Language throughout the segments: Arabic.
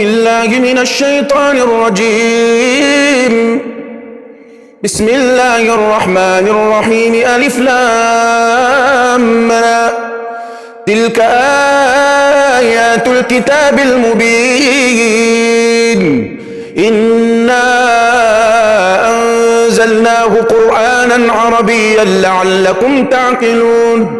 الله من الشيطان الرجيم. بسم الله الرحمن الرحيم. ألف لام. تلك آيات الكتاب المبين. إنا أنزلناه قرآنا عربيا لعلكم تعقلون.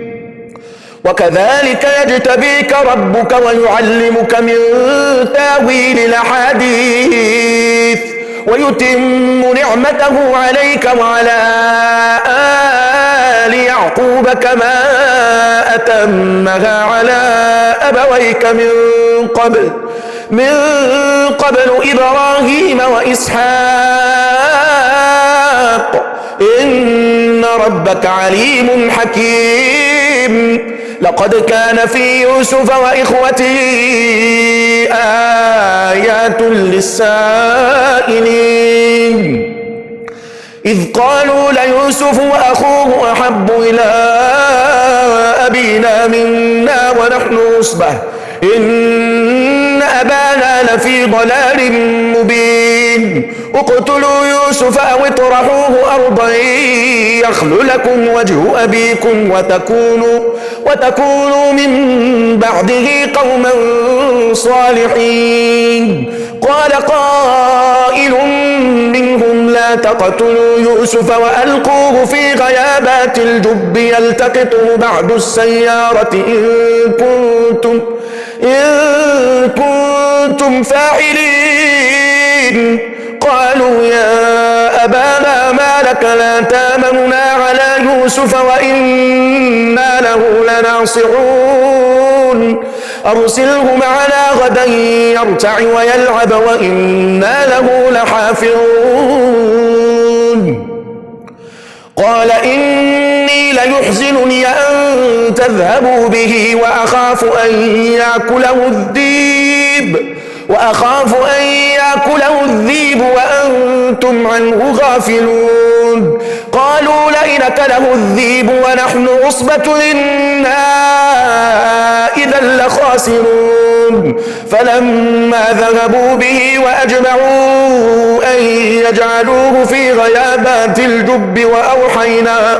وكذلك يجتبيك ربك ويعلمك من تأويل الأحاديث ويتم نعمته عليك وعلى آل يعقوب كما أتمها على أبويك من قبل من قبل إبراهيم وإسحاق. إن ربك عليم حكيم. لقد كان في يوسف وإخوته آيات للسائلين. إذ قالوا ليوسف وأخوه أحب إلى أبينا منا ونحن عصبة إن أبانا لفي ضلال مبين. اقتلوا يوسف أو اطرحوه أرضا يخل لكم وجه أبيكم وتكونوا, وتكونوا من بعده قوما صالحين. قال قائل منهم لا تقتلوا يوسف وألقوه في غيابات الجب يلتقطه بعد السيارة إن كنتم, إن كنتم فاعلين. قالوا يا أبانا ما لك لا تامننا على يوسف وإنا له لناصحون. أرسله معنا غدا يرتع ويلعب وإنا له لحافظون. قال إني ليحزنني أن تذهبوا به وأخاف أن يأكله الذيب وأخاف أن يأكله الذيب وأنتم عنه غافلون. قالوا لئن أكله الذيب ونحن عصبة إنا إذا لخاسرون. فلما ذهبوا به وأجمعوا أن يجعلوه في غيابات الجب وأوحينا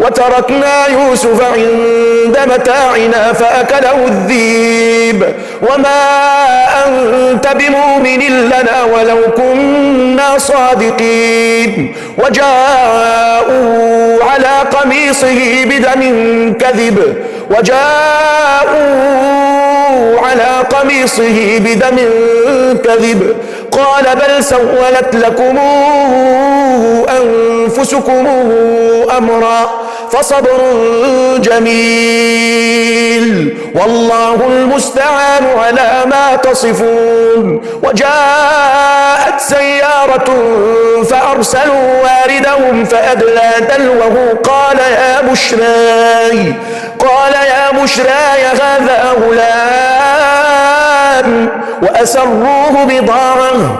وتركنا يوسف عند متاعنا فأكله الذيب. وما أنت بمؤمن لنا ولو كنا صادقين. وجاءوا على قميصه بدم كذب. وجاءوا على قميصه بدم كذب. قال بل سولت لكم أنفسكم أمرا فصبر جميل والله المستعان على ما تصفون وجاءت سيارة فأرسلوا واردهم فأدلى دلوه قال يا بشراي قال يا بشراي هذا غلام وأسروه بضاعة.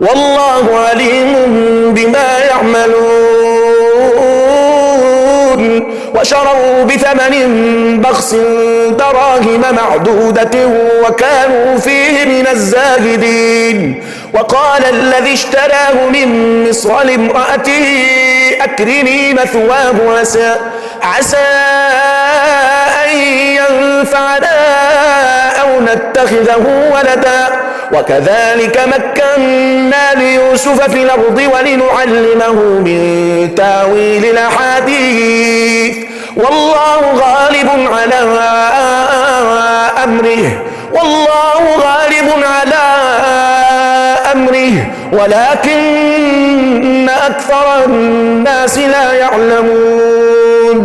والله عليم بما يعملون. وشروا بثمن بخس دراهم معدودة وكانوا فيه من الزاهدين وقال الذي اشتراه من مصر لامرأته أكرمي مثواه عسى عسى ينفعنا أو نتخذه ولدا. وكذلك مكنا ليوسف في الأرض ولنعلمه من تأويل الأحاديث. والله غالب على أمره. والله غالب على أمره. ولكن أكثر الناس لا يعلمون.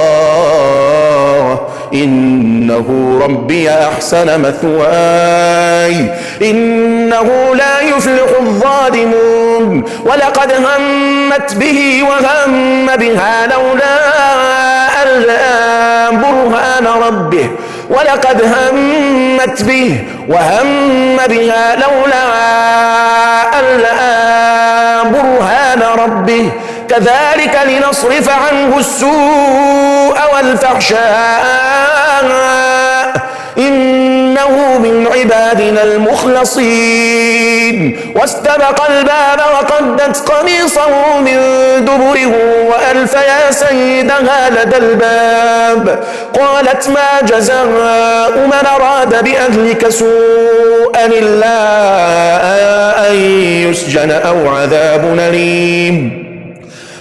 إنه ربي أحسن مثواي. إنه لا يفلح الظالمون. ولقد همت به وهم بها لولا أن برهان ربه. ولقد همت به وهم بها لولا أن برهان ربه. كذلك لنصرف عنه السوء والفحشاء. إنه من عبادنا المخلصين. واستبق الباب وقدت قميصه من دبره وألف يا سيدها لدى الباب. قالت ما جزاء من أراد بأهلك سوءا إلا أن يسجن أو عذاب أليم.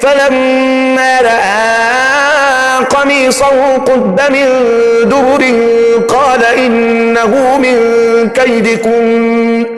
فلما رأى قميصه قد من دبر قال إنه من كيدكم.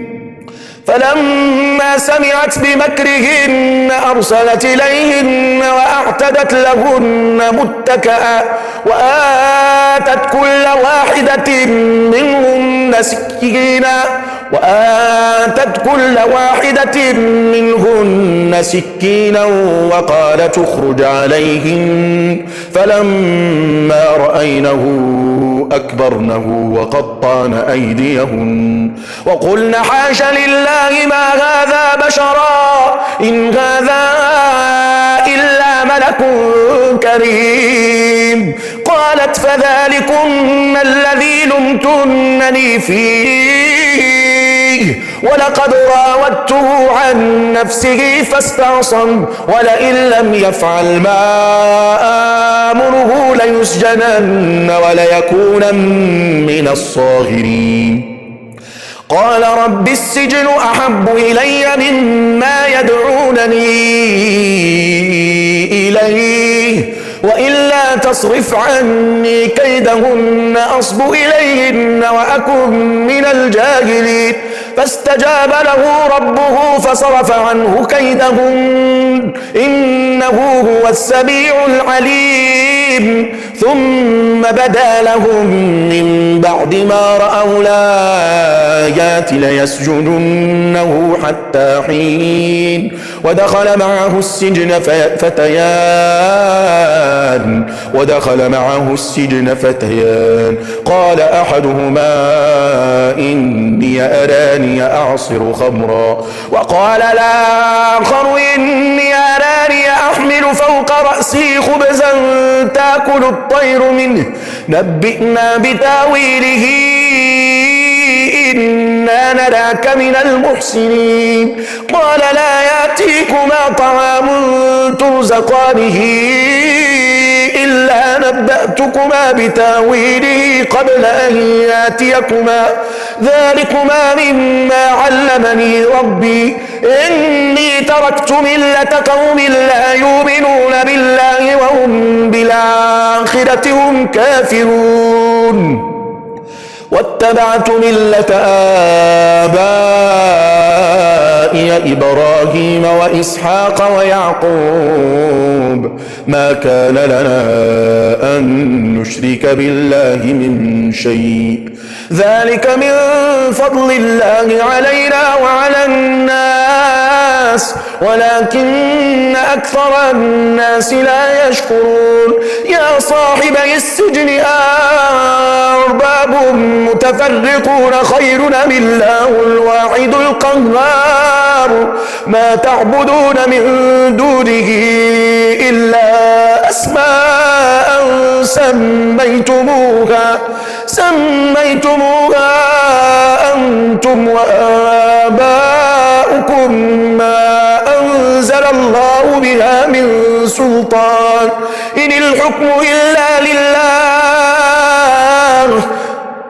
فلما سمعت بمكرهن أرسلت إليهن وأعتدت لهن متكأ وآتت كل واحدة منهن سكينا وآتت كل واحدة منهن سكينا وقالت اخرج عليهن فلما رأينه أكبرنه وقطعن أيديهن. وقلن حاش لله ما هذا بشرا إن هذا إلا ملك كريم. قالت فذلكن الذي لمتنني فيه. ولقد راودته عن نفسه فاستعصم ولئن لم يفعل ما آمره ليسجنن وليكون من الصاغرين. قال رب السجن أحب إلي مما يدعونني إليه وإلا تصرف عني كيدهن أصب إليهن وأكن من الجاهلين. فاستجاب له ربه فصرف عنه كيدهن إنه هو السميع العليم. ثم بدا لهم من بعد ما رأوا الآيات ليسجننه حتى حين. ودخل معه السجن فتيان. ودخل معه السجن فتيان. قال أحدهما إني أراني أعصر خمرا. وقال الآخر إني تأكل الطير منه. نبئنا بتأويله. إنا نراك من المحسنين. قال لا يأتيكما طعام ترزقانه. إلا نبأتكما بتأويله قبل أن يأتيكما. ذلكما مما علمني ربي. إني تركت ملة قوم لا يؤمنون بالله وهم بالآخرة هم كافرون. واتبعت ملة آبائي إبراهيم وإسحاق ويعقوب. ما كان لنا أن نشرك بالله من شيء. ذلك من فضل الله علينا وعلى الناس. ولكن أكثر الناس لا يشكرون. يا صاحبي السجن أرباب متفرقون خير من الله الواحد القهار. ما تعبدون من دونه إلا أسماء سميتموها سميتموها أنتم وآباؤكم. ما بها من سلطان. إن الحكم إلا لله.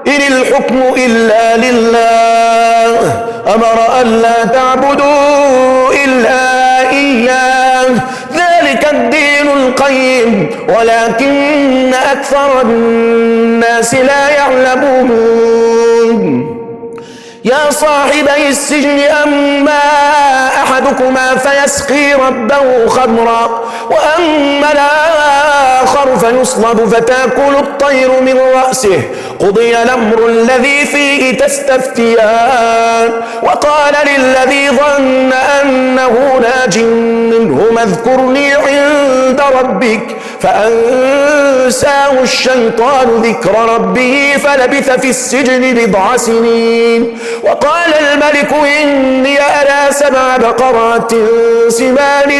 إن الحكم إلا لله. أمر أن لا تعبدوا إلا إياه. ذلك الدين القيم. ولكن أكثر الناس لا يعلمون. يا صاحبي السجن أما أحدكما فيسقي ربه خمرا وأما الآخر فيصلب فتأكل الطير من رأسه. قضي الأمر الذي فيه تستفتيان. وقال للذي ظن أنه ناج منه اذكرني عند ربك. فأنساه الشيطان ذكر ربه فلبث في السجن بضع سنين. وقال الملك إني أرى سبع بقرات سمان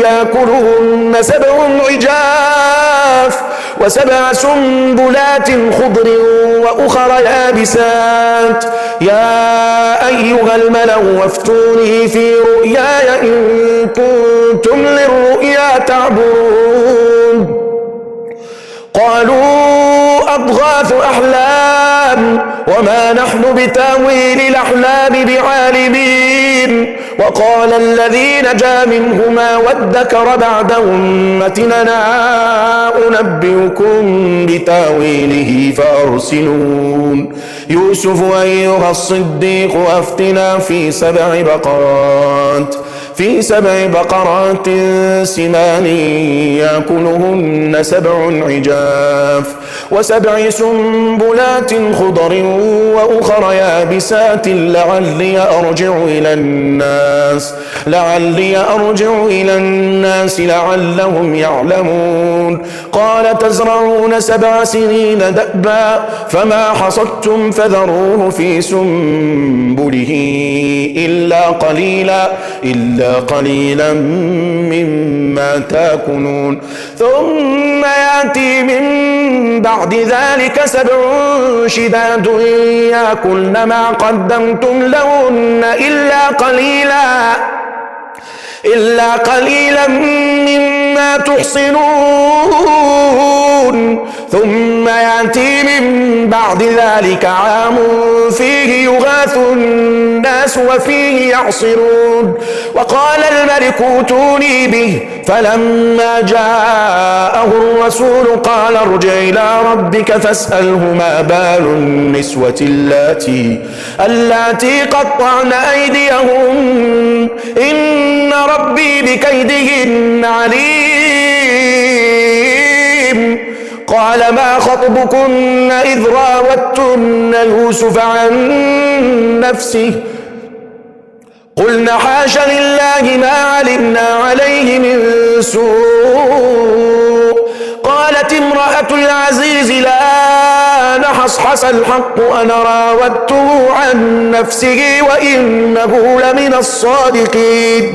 يأكلهن سبع عجاف وسبع سنبلات خضر وأخر يابسات. يا أيها الملأ وافتوني في رؤياي إن كنتم للرؤيا تعبرون. قالوا أضغاث أحلام وما نحن بتأويل الأحلام بعالمين. وقال الذي نجا منهما وادكر بعد أمتنا أنبئكم بتأويله فأرسلون. يوسف أيها الصديق أفتنا في سبع بقرات. في سبع بقرات سمان يأكلهن سبع عجاف. وسبع سنبلات خضر وأخر يابسات لعلي أرجع إلى الناس لعلي أرجع إلى الناس لعلهم يعلمون. قال تزرعون سبع سنين دأبا فما حصدتم فذروه في سنبله إلا قليلا إلا قليلا مما تاكلون. ثم يأتي من بعد ذلك سبع شداد يأكلن ما قدمتم لهن إلا قليلا إلا قليلا مما تحصنون ثم يأتي من بعد ذلك عام فيه يغاث الناس وفيه يعصرون. وقال الملك اوتوني به. فلما جاءه الرسول قال ارجع إلى ربك فاسأله ما بال النسوة اللاتي اللاتي قطعن أيديهم إن ربي بكيدهن عليم. قال ما خطبكن إذ راوتن يوسف عن نفسه؟ قلنا حاش لله ما علمنا عليه من سوء. قالت امرأة العزيز لا نحصحص الحق أنا راودته عن نفسه وإنه لمن الصادقين.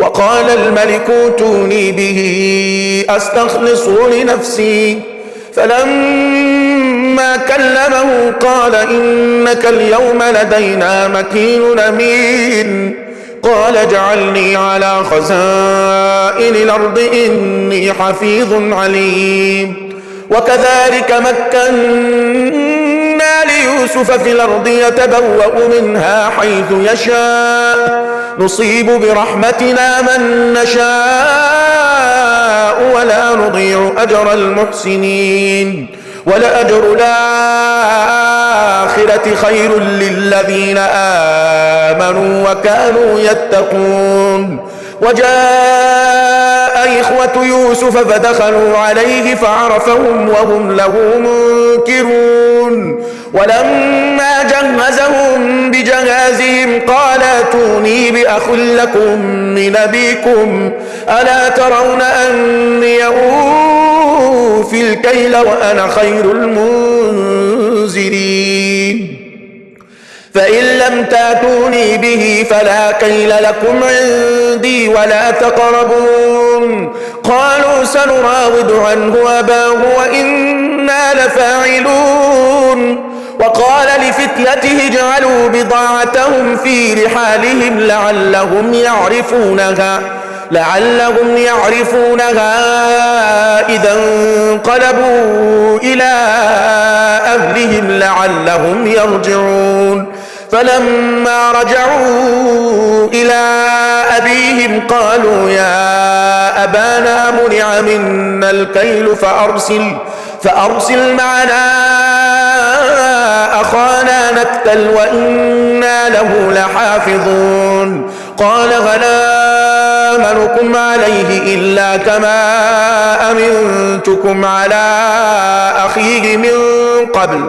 وقال الملك اوتوني به أستخلصه لنفسي. فلما كلمه قال إنك اليوم لدينا مكين أمين. قال اجعلني على خزائن الأرض إني حفيظ عليم. وكذلك مكنا ليوسف في الأرض يتبوأ منها حيث يشاء. نصيب برحمتنا من نشاء ولا نضيع أجر المحسنين. ولأجر الآخرة خير للذين آمنوا وكانوا يتقون. وجاء إخوة يوسف فدخلوا عليه فعرفهم وهم له منكرون. ولما جهزهم بجهازهم قال أتوني بأخ لكم من أبيكم. ألا ترون أني أوفي الكيل وأنا خير المنزلين؟ فإن لم تاتوني به فلا كيل لكم عندي ولا تقربون. قالوا سنراود عنه أباه وإنا لفاعلون. وقال لفتيته اجعلوا بضاعتهم في رحالهم لعلهم يعرفونها لعلهم يعرفونها إذا انقلبوا إلى أهلهم لعلهم يرجعون. فلما رجعوا إلى أبيهم قالوا يا أبانا منع منا الكيل فأرسل فأرسل معنا أخانا نكتل وإنا له لحافظون. قال غلا أمنكم عليه إلا كما أمنتكم على أخيه من قبل؟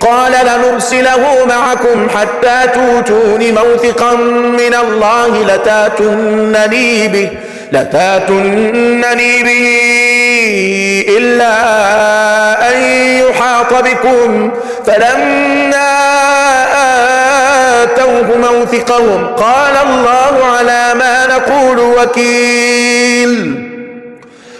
قال لنرسله معكم حتى توتون موثقا من الله لتاتنني به لتاتنني به إلا أن يحاط بكم. فلما آتوه موثقهم قال الله على ما نقول وكيل.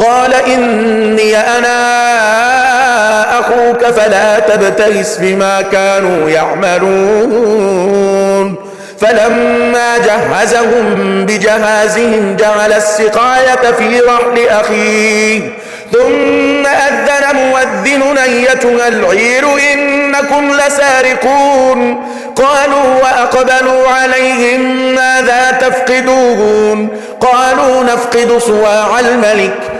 قال إني أنا أخو جاءوك فلا تبتئس بما كانوا يعملون. فلما جهزهم بجهازهم جعل السقاية في رحل أخيه. ثم أذن مؤذن أيتها العير إنكم لسارقون. قالوا وأقبلوا عليهم ماذا تفقدون؟ قالوا نفقد صواع الملك.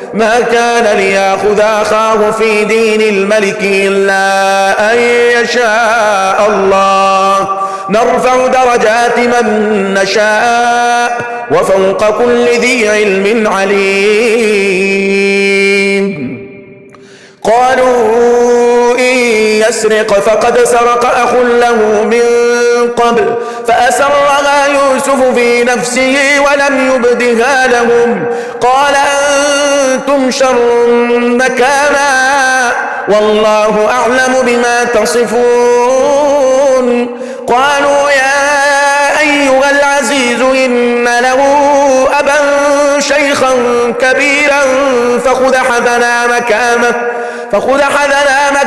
ما كان ليأخذ أخاه في دين الملك إلا أن يشاء الله. نرفع درجات من نشاء وفوق كل ذي علم عليم. قالوا إن يسرق فقد سرق أخ له من قبل فأسرها يوسف في نفسه ولم يبدها لهم. قال أنتم شر مكانا والله أعلم بما تصفون. قالوا يا أيها العزيز إن له أبا شيخا كبيرا فخذ حدنا مكانه فخذ حدنا مكانه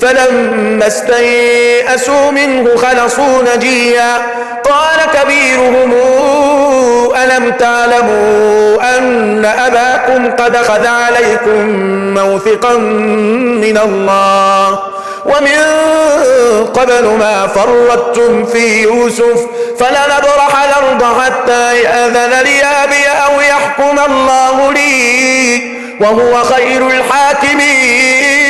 فلما استيئسوا منه خلصوا نجيا. قال كبيرهم ألم تعلموا أن أباكم قد خذ عليكم موثقا من الله؟ ومن قبل ما فرطتم في يوسف فلنبرح الأرض حتى يأذن لي أبي أو يحكم الله لي وهو خير الحاكمين.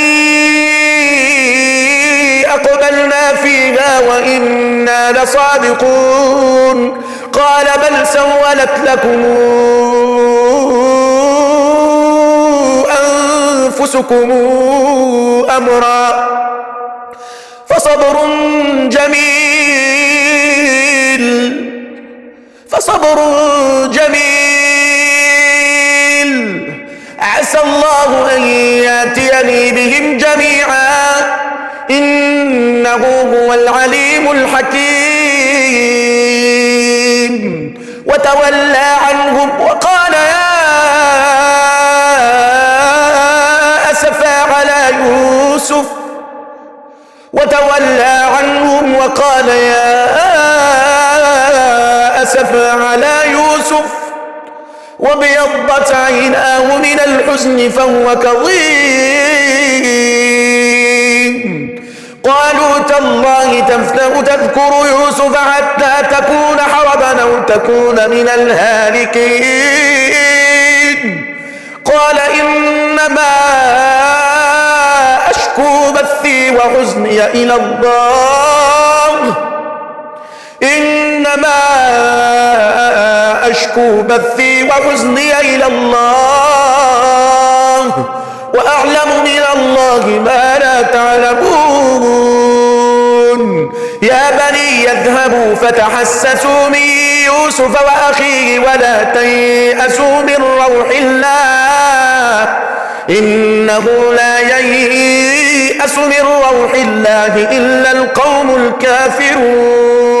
وإنا لصادقون. قال بل سولت لكم أنفسكم أمرا. فصبر جميل. فصبر جميل. عسى الله أن يأتيني بهم جميعا. إنه هو العليم الحكيم. وتولى عنهم وقال يا أسفا على يوسف. وتولى عنهم وقال يا أسفا على يوسف. وبيضت عيناه من الحزن فهو كظيم. قالوا تالله تفتأ تذكر يوسف حتى تكون حربا أو تكون من الهالكين. قال إنما أشكو بثي وحزني إلى الله. إنما أشكو بثي وحزني إلى الله. وأعلم من الله ما لا تعلمون. يا بني يذهبوا فتحسسوا من يوسف وأخيه ولا تيأسوا من روح الله. إنه لا ييأس من روح الله إلا القوم الكافرون.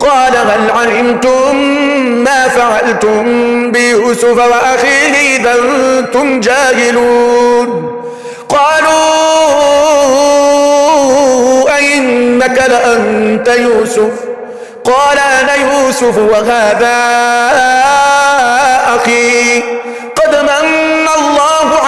قال هل علمتم ما فعلتم بيوسف وأخيه إذا أنتم جاهلون؟ قالوا أئنك لأنت يوسف؟ قال أنا يوسف وهذا أخي. قد من الله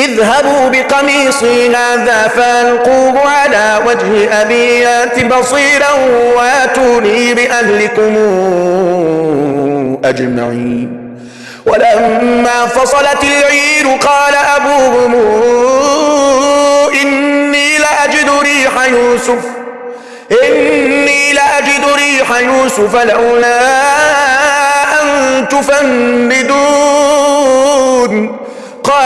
اذهبوا بقميصي هذا فألقوه على وجه أبي يأت بصيرا وآتوني بأهلكم أجمعين. ولما فصلت العير قال أبوهم إني لأجد ريح يوسف إني لأجد ريح يوسف لولا أن تفندون.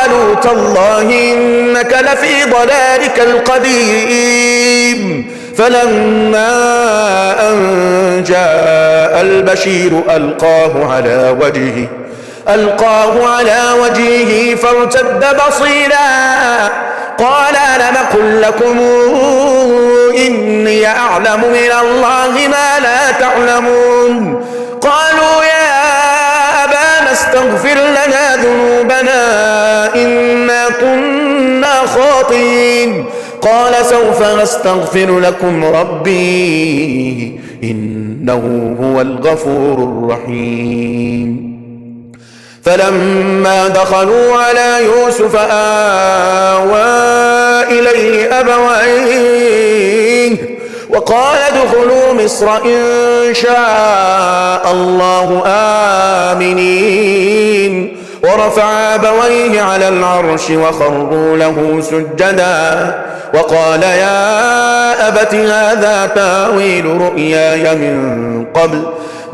قالوا تالله إنك لفي ضلالك القديم. فلما أن جاء البشير ألقاه على وجهه ألقاه على وجهه فارتد بصيرا. قال ألم قل لكم إني أعلم من الله ما لا تعلمون. قالوا يا استغفر لنا ذنوبنا إنا كنا خاطئين. قال سوف أستغفر لكم ربي إنه هو الغفور الرحيم. فلما دخلوا على يوسف آوى إليه أبويه وقال ادخلوا مصر إن شاء الله آمنين. ورفع أبويه على العرش وخروا له سجدا. وقال يا أبت هذا تاويل رؤياي من قبل.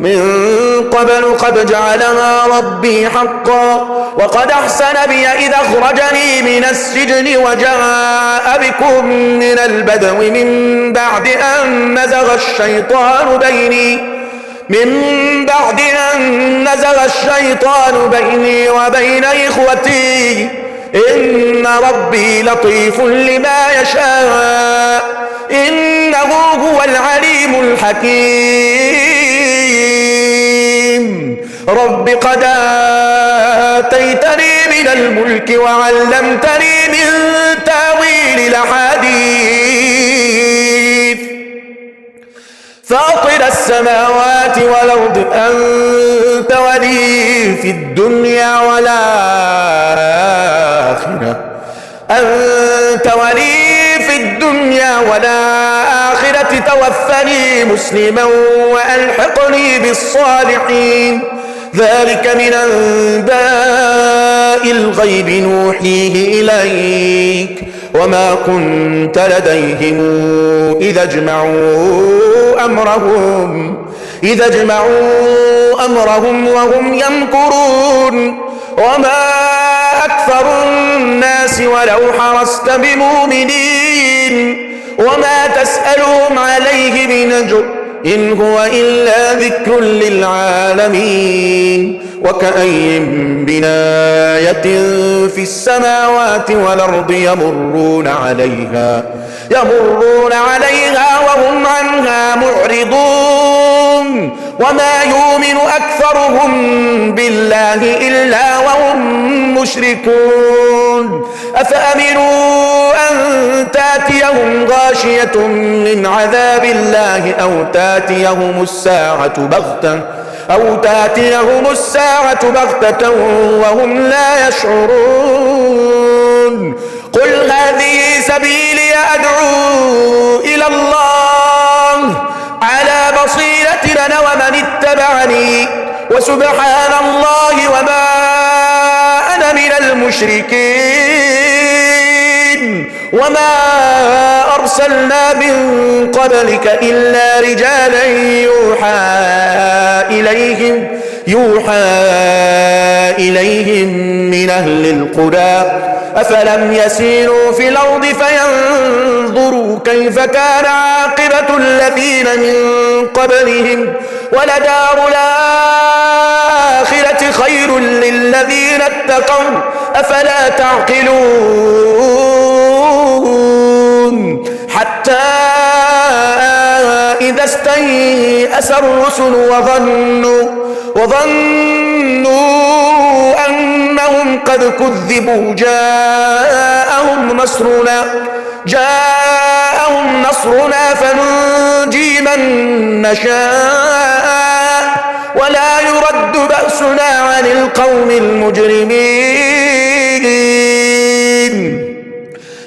من قبل قد جعلها ربي حقا وقد أحسن بي إذا أخرجني من السجن وجاء بكم من البدو من بعد أن نزغ الشيطان بيني من بعد أن نزغ الشيطان بيني وبين إخوتي إن ربي لطيف لما يشاء إنه هو العليم الحكيم رب قد آتيتني من الملك وعلمتني من تأويل الأحاديث. فاطر السماوات والأرض أنت ولي في الدنيا والآخرة. أنت ولي في الدنيا والآخرة. توفني مسلما وألحقني بالصالحين. ذلك من أنباء الغيب نوحيه إليك. وما كنت لديهم إذا اجمعوا أمرهم إذا اجمعوا أمرهم وهم يمكرون. وما أكثر الناس ولو حرصت بمؤمنين. وما تسألهم عليه من أجر إن هو إلا ذكر للعالمين وكأي بناية في السماوات والأرض يمرون عليها يمرون عليها وهم عنها معرضون وما يؤمن أكثرهم بالله إلا وهم المشركون أفأمنوا أن تأتيهم غاشية من عذاب الله أو تأتيهم الساعة بغتة أو تأتيهم الساعة بغتة وهم لا يشعرون. قل هذه سبيلي أدعو إلى الله على بصيرة لنا ومن اتبعني. وسبحان الله وما أنا من المشركين. وما أرسلنا من قبلك إلا رجالا يوحى إليهم. يوحى إليهم من أهل القرى أفلم يسيروا في الأرض فينظروا كيف كان عاقبة الذين من قبلهم ولدار الآخرة خير للذين اتقوا أفلا تعقلون؟ حتى إذا استيأس الرسل وظنوا وظنوا أنهم قد كذبوا. جاءهم نصرنا جاءهم نصرنا فننجي من نشاء. ولا يرد بأسنا عن القوم المجرمين.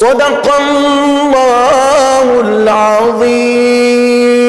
صدق الله العظيم.